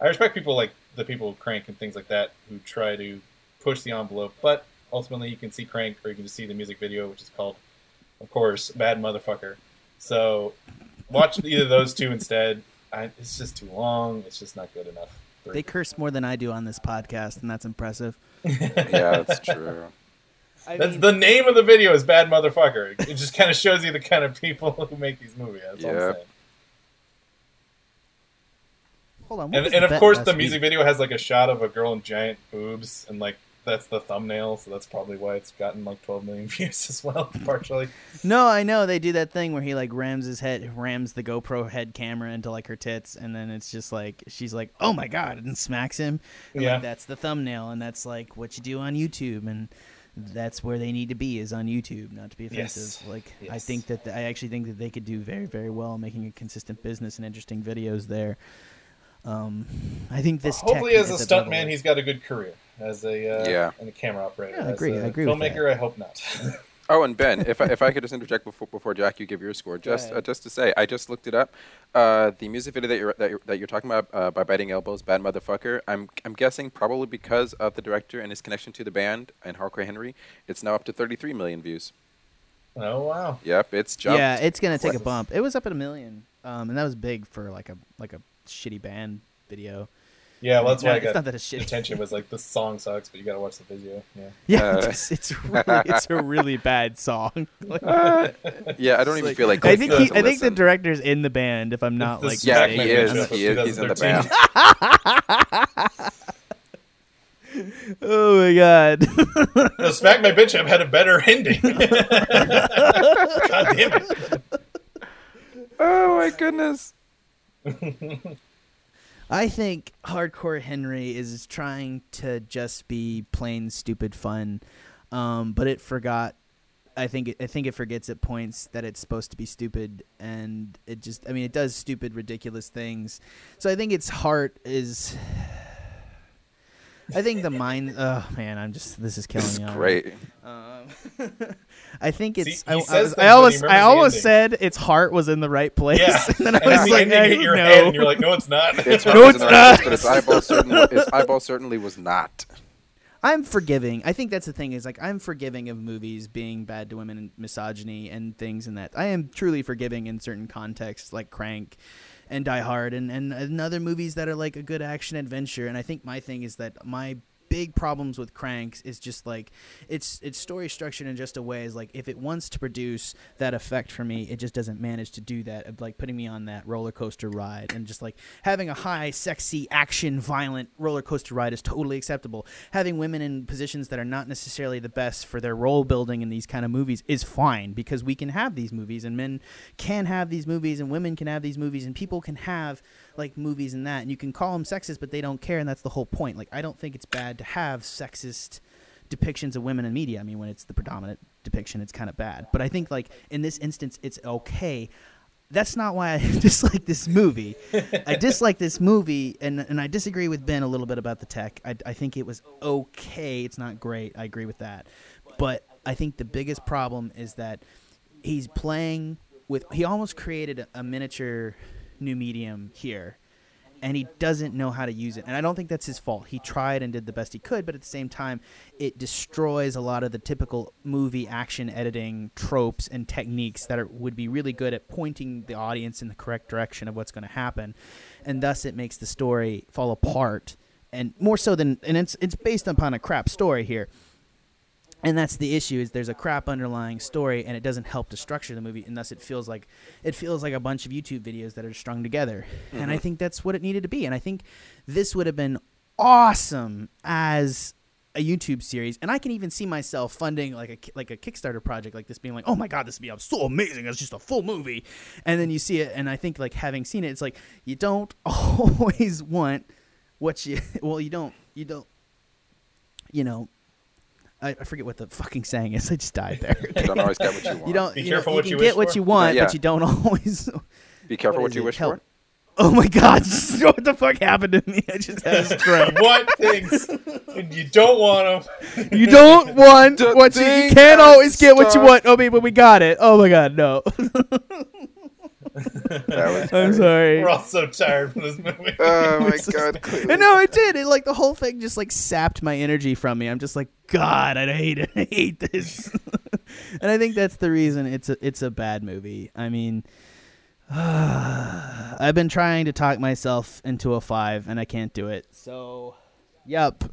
I respect people like the people who Crank and things like that who try to push the envelope, but ultimately you can see Crank or you can just see the music video, which is called, of course, Bad Motherfucker. So watch either of those two instead. I, it's just too long. It's just not good enough. They Three. curse more than I do on this podcast, and that's impressive. Yeah, that's true. I That's mean- the name of the video is Bad Motherfucker. It just kind of shows you the kind of people who make these movies. That's all Yeah. I'm saying. Hold on. And, and of course, last the week? music video has like a shot of a girl in giant boobs, and like that's the thumbnail. So that's probably why it's gotten like 12 million views as well, partially. No, I know they do that thing where he like rams his head, rams the GoPro head camera into like her tits, and then it's just like she's like, "Oh my god!" and smacks him. And, Yeah. like, that's the thumbnail, and that's like what you do on YouTube, and that's where they need to be is on YouTube, not to be offensive. Yes. Like I think that I actually think that they could do very, very well making a consistent business and interesting videos there. Um, I think this tech Hopefully, as a stuntman, he's got a good career as a uh, Yeah. and a camera operator. Yeah, I As agree. a I agree with Filmmaker, I hope not. Oh, and Ben, if I, if I could just interject before before Jack, you give your score, just uh, just to say, I just looked it up. Uh, the music video that you're that you're, that you're talking about uh, by Biting Elbows, Bad Motherfucker. I'm I'm guessing probably because of the director and his connection to the band and Hardcore Henry, it's now up to 33 million views. oh wow! Yep, it's jumped. Yeah, it's gonna take a bump. It was up at a million, um, and that was big for like a like a shitty band video. Yeah, well, that's No, why I it's got not that it's shitty. attention was like the song sucks, but you got to watch the video. Yeah. Yeah, Uh, it's, it's really it's a really bad song. Like, Uh, yeah, I don't even like- feel like I think he, I think the director's in the band. If I'm not like Yeah, he is. Bitch Up of He is. He's in the band. Oh my god! No, Smack My Bitch Up had a better ending. God damn it. Oh my goodness. I think Hardcore Henry is trying to just be plain stupid fun, um, but it forgot. I think it, I think it forgets at points that it's supposed to be stupid, and it just I mean it does stupid, ridiculous things. So I think its heart is. I think the mind. Oh man, I'm just this is killing This is me. already. great. Um, I think it's. See, he I, I, was- I but he almost, I the almost said its heart was in the right place, Yeah. and then I And was like, the I hit your don't head, and you're like, no, it's not. Its No, it's in the right place, not. but its eyeball certainly its eyeball certainly was not. I'm forgiving. I think that's the thing is like I'm forgiving of movies being bad to women and misogyny and things and that. I am truly forgiving in certain contexts like Crank and Die Hard and, and and other movies that are like a good action adventure. And I think my thing is that my big problems with Cranks is just like it's it's story structured in just a way is like if it wants to produce that effect for me, it just doesn't manage to do that of like putting me on that roller coaster ride and just like having a high, sexy, action, violent roller coaster ride is totally acceptable. Having women in positions that are not necessarily the best for their role building in these kind of movies is fine because we can have these movies and men can have these movies and women can have these movies and people can have like movies and that and you can call them sexist but they don't care and that's the whole point. Like i don't think it's bad to have sexist depictions of women in media. I mean when it's the predominant depiction it's kind of bad. But i think like in this instance it's okay. That's not why i dislike this movie. I dislike this movie and, and i disagree with ben a little bit about the tech. I, I think it was okay. It's not great. I agree with that. But i think the biggest problem is that he's playing with he almost created a, a miniature new medium here and he doesn't know how to use it. And i don't think that's his fault. He tried and did the best he could but at the same time it destroys a lot of the typical movie action editing tropes and techniques that are, would be really good at pointing the audience in the correct direction of what's going to happen. And thus it makes the story fall apart and more so than and it's it's based upon a crap story here and that's the issue is there's a crap underlying story and it doesn't help to structure the movie and thus it feels like it feels like a bunch of youtube videos that are strung together. And i mm-hmm. think that's what it needed to be and i think this would have been awesome as a youtube series. And i can even see myself funding like a like a kickstarter project like this being like oh my god this would be so amazing it's just a full movie. And then you see it and i think like having seen it it's like you don't always want what you well you don't you don't you know I, I forget what the fucking saying is. I just died there. You don't always get what you want. You don't. Be you know, careful you what can you get wish what for. you want, Yeah. but you don't always. Be careful what what, is you it? wish Help. for. Oh my god! what the fuck happened to me? I just had a stroke. what things and you don't want them? You don't want The what you, you can't always get what you want. Oh, but we got it. Oh my god, no. That was I'm sorry. We're all so tired from this movie. Oh my god! Clearly. And no, it did. It like the whole thing just like sapped my energy from me. I'm just like, God, I hate it. I hate this. and I think that's the reason it's a it's a bad movie. I mean, I've been trying to talk myself into a five, and I can't do it. So, yep.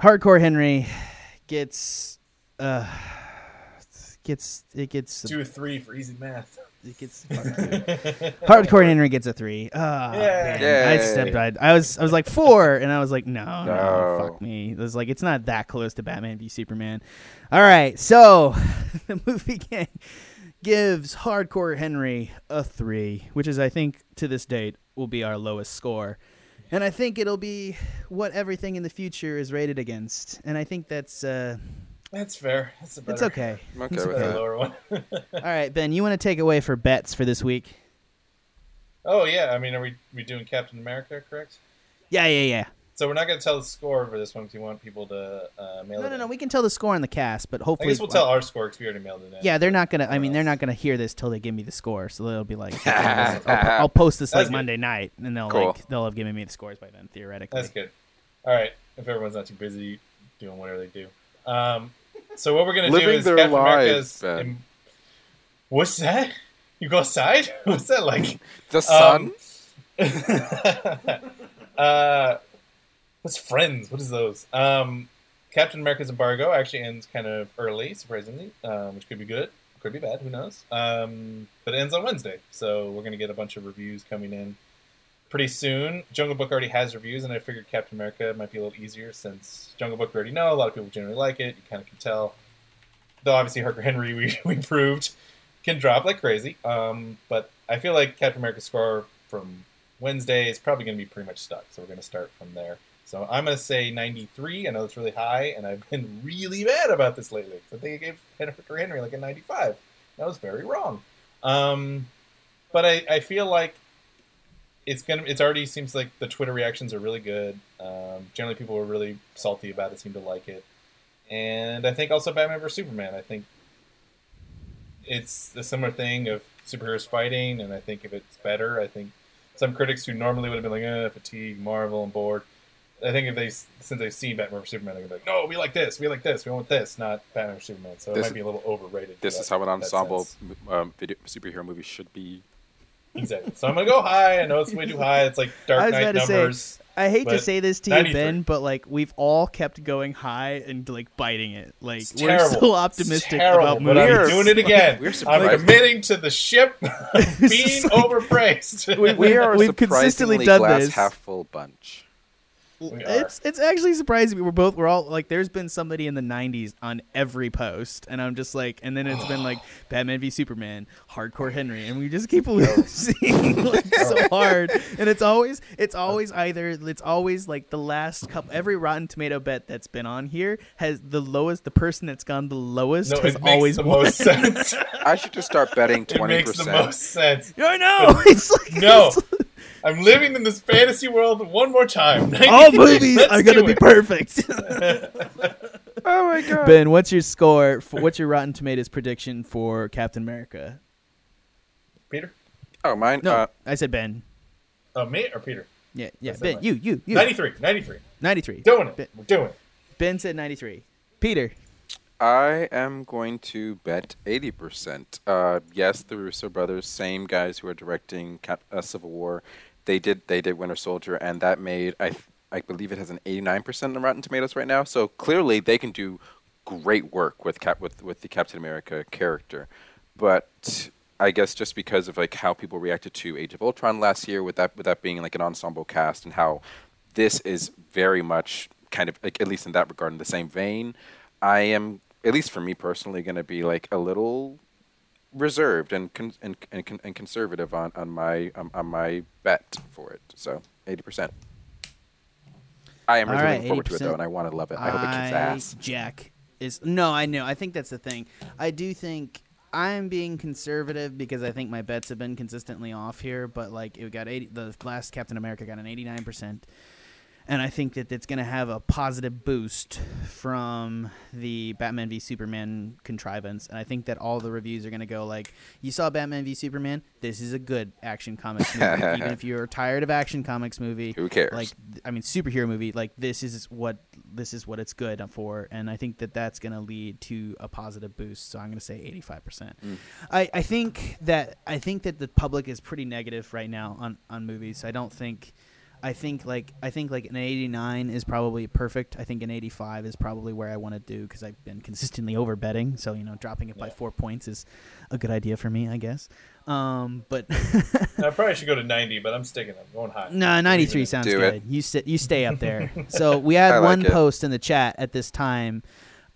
Hardcore Henry gets uh gets it gets Two or three for easy math. It gets fuck you. Hardcore Henry gets a three. Ah, man. I stepped. I, I was. I was like four, and I was like, no, no, No. fuck me. It was like it's not that close to Batman v Superman. All right, so the movie gang gives Hardcore Henry a three, which is, I think, to this date, will be our lowest score. And I think it'll be what everything in the future is rated against. And I think that's uh, That's fair. That's a better, it's okay. I'm okay It's with better that. lower one. All right, Ben, you want to take away for bets for this week? oh yeah, I mean, are we we doing Captain America correct? Yeah, yeah, yeah. So we're not going to tell the score for this one because we want people to uh, mail No, it. no, no. We can tell the score on the cast, but I hopefully, guess we'll tell our score because we already mailed it in. Yeah, they're not gonna. I mean, they're not gonna hear this till they give me the score. So they'll be like, I'll, I'll post this like good. Monday night, and they'll Cool. like they'll have given me the scores by then, theoretically. That's good. All right, if everyone's not too busy doing whatever they do. Um, so what we're gonna do is Captain lives, America's. Im- What's that? You go outside? What's that like? The sun. uh, what's Friends? What is those? Um, Captain America's embargo actually ends kind of early, surprisingly, um, which could be good, could be bad. Who knows? Um, but it ends on Wednesday, so we're gonna get a bunch of reviews coming in pretty soon. Jungle Book already has reviews, and I figured Captain America might be a little easier since Jungle Book we already know a lot of people generally like it. You kind of can tell. Though obviously Hardcore Henry we, we proved can drop like crazy. Um, but I feel like Captain America's score from Wednesday is probably going to be pretty much stuck. So we're going to start from there. So I'm going to say 93. I know it's really high, and I've been really mad about this lately. I think I gave Hardcore Henry like a 95. That was very wrong. Um, but I, I feel like it's gonna. It's already seems like the Twitter reactions are really good. Um, generally, people were really salty about it, seem to like it, and I think also Batman vs Superman. I think it's a similar thing of superheroes fighting, and I think if it's better, I think some critics who normally would have been like, eh, fatigue, Marvel, and bored. I think if they since they've seen Batman vs Superman, they're gonna be like, no, we like this, we like this, we want this, not Batman vs Superman. So it might be a little overrated. This that- is how an ensemble um, video superhero movie should be. exactly. So I'm gonna go high. I know it's way too high. It's like Dark I was Knight about to say, numbers. I hate to say this to you, Ben, but like we've all kept going high and like biting it. Like It's we're terrible. so It's optimistic terrible, about but. I'm We're- doing it again. we're I'm committing to the ship being It's like- overpraised. We, we are we've consistently done glass this. half full bunch. Oh, we are. It's it's actually surprising. We're both we're all like there's been somebody in the 90s on every post and I'm just like and then it's been like Batman v Superman, Hardcore Henry and we just keep losing like, so hard and it's always it's always either it's always like the last couple every Rotten Tomato bet that's been on here has the lowest the person that's gone the lowest no, has it makes always the won. most sense. I should just start betting it twenty makes the percent. most sense. I know. It's like No. it's- I'm living in this fantasy world one more time. all movies Let's are gonna do be it. perfect. Oh my god! Ben, what's your score? For, what's your Rotten Tomatoes prediction for Captain America? Peter? Oh, mine. No, Uh, I said Ben. Uh, me or Peter? Yeah, yeah, Ben. it. You, you, you. 93. 93. 93. Doing it. Ben, We're doing it. ben said 93. Peter. I am going to bet eighty percent. Uh, yes, the Russo brothers, same guys who are directing Cap- uh, Civil War, they did they did Winter Soldier, and that made I I believe it has an eighty nine percent on Rotten Tomatoes right now. So clearly they can do great work with Cap with with the Captain America character, but. I guess just because of like how people reacted to Age of Ultron last year, with that with that being like an ensemble cast, and how this is very much kind of like at least in that regard in the same vein. I am at least for me personally going to be like a little reserved and con- and, and, con- and conservative on on my um, on my bet for it. So eighty percent. I am All really right, looking forward to it though, and I want to love it. I hope it kicks ass. Jack is no, I know. I think that's the thing. I do think I'm being conservative because I think my bets have been consistently off here. But like it got 80. The last Captain America got an 89 percent. And I think that it's going to have a positive boost from the Batman v Superman contrivance. And I think that all the reviews are going to go like, "You saw Batman v Superman? This is a good action comics movie. Even if you're tired of action comics movie, Who cares? like I mean superhero movie like this is what this is what it's good for and I think that that's going to lead to a positive boost so I'm going to say 85%. Mm. I I think that I think that the public is pretty negative right now on on movies. I don't think I think like I think like an 89 is probably perfect. I think an 85 is probably where I want to do because I've been consistently over betting. So you know, dropping it by four points is a good idea for me, I guess. Um, but I probably should go to 90, but I'm sticking. I'm going high. No, 93 sounds Do good. it. You sit you stay up there. so we had like one it. post in the chat at this time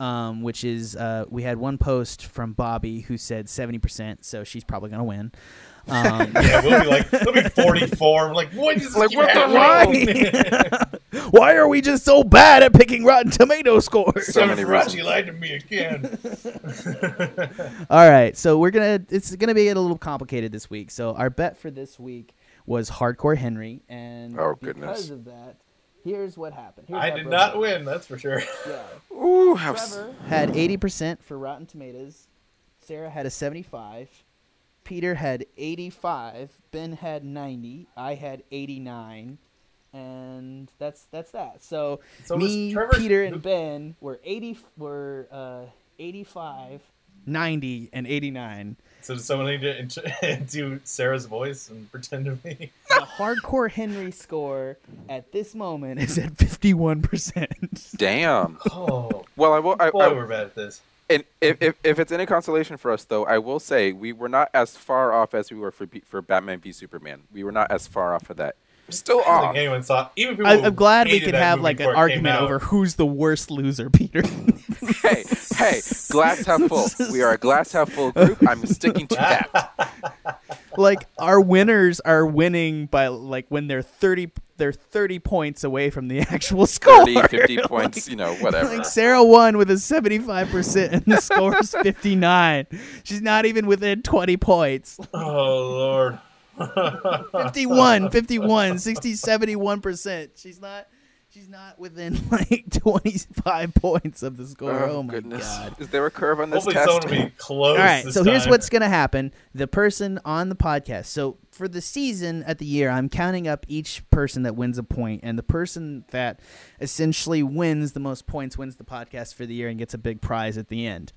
um, which is uh, we had one post from Bobby who said 70%, so she's probably going to win. Um, Yeah, we'll be like, we'll be 44. I'm like, what is Like, what the happening? Why are we just so bad at picking Rotten Tomato scores? So many it, Farachi reasons. lied to me again. All right, so we're gonna it's gonna be a little complicated this week. So our bet for this week was Hardcore Henry, and Oh, goodness, because of that, here's what happened. Here's I did broke not down. win, that's for sure. Yeah. Ooh, how s- Trevor had 80% for Rotten Tomatoes. Sarah had a 75. Peter had 85. Ben had 90. I had 89. And that's that's that. So, So me, Peter, and Ben were 80 were uh, 85, 90, and 89. So does someone need to do Sarah's voice and pretend to be? The hardcore Henry score at this moment is at 51%. damn. Oh, Well, I will. I, boy, I, we're bad at this. And if, if, if it's any consolation for us, though, I will say we were not as far off as we were for B- for Batman v Superman. We were not as far off of that. We're still I don't off. think anyone saw. Even people. I, who I'm glad we hated could have like an before it came argument over who's the worst loser, Peter. hey, hey, glass half full. We are a glass half full group. I'm sticking to that. like our winners are winning by like when they're 30 they're 30 points away from the actual score 30, 50 Like- points, you know, whatever. like Sarah won with a 75% and the score is 59. She's not even within 20 points. Oh lord. 51, 51, 60, 71%. She's not she's not within like 25 points of the score. Oh, oh, my goodness. god. Is there a curve on this Hopefully, test? someone will be close. All right, this so here's what's going to happen. The person on the podcast. So for the season at the year, I'm counting up each person that wins a point, and the person that essentially wins the most points wins the podcast for the year and gets a big prize at the end.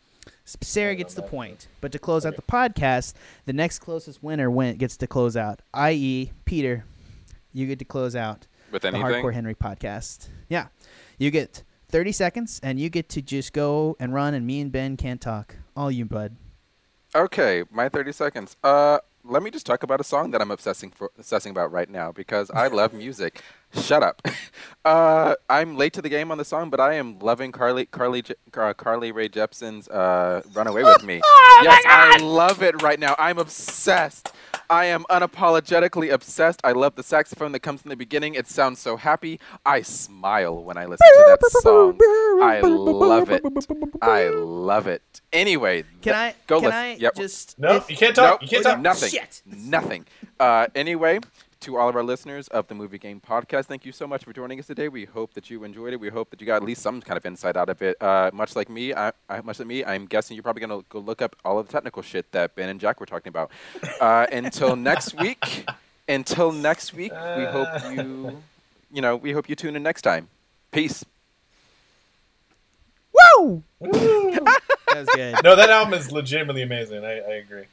Sarah gets the point. But to close out the podcast, the next closest winner win gets to close out. I.e., Peter, you get to close out With the? Hardcore Henry podcast. Yeah, you get 30 seconds, and you get to just go and run, and me and Ben can't talk. All you, bud. Okay, my 30 seconds. Uh, let me just talk about a song that I'm obsessing for, obsessing about right now because I love music. Shut up. Uh, I'm late to the game on the song, but I am loving Carly Carly uh, Carly Rae Jepsen's uh, "Run Away with Me." yes, I love it right now. I'm obsessed. I am unapologetically obsessed. I love the saxophone that comes in the beginning. It sounds so happy. I smile when I listen to that song. I love it. I love it. Anyway, Can I? go can listen. I Yep. just? No, if- you can't talk. Nope. You can't talk. Nothing. Shit. Nothing. Uh, anyway, to all of our listeners of the Movie Gang Podcast, thank you so much for joining us today. We hope that you enjoyed it. We hope that you got at least some kind of insight out of it. Uh, much like me, I, I, much like me, I'm guessing you're probably gonna go look up all of the technical shit that Ben and Jack were talking about. Uh, until next week. Until next week, we hope you, you know, we hope you tune in next time. Peace. Woo! Woo! That was good. no, that album is legitimately amazing. I, I agree.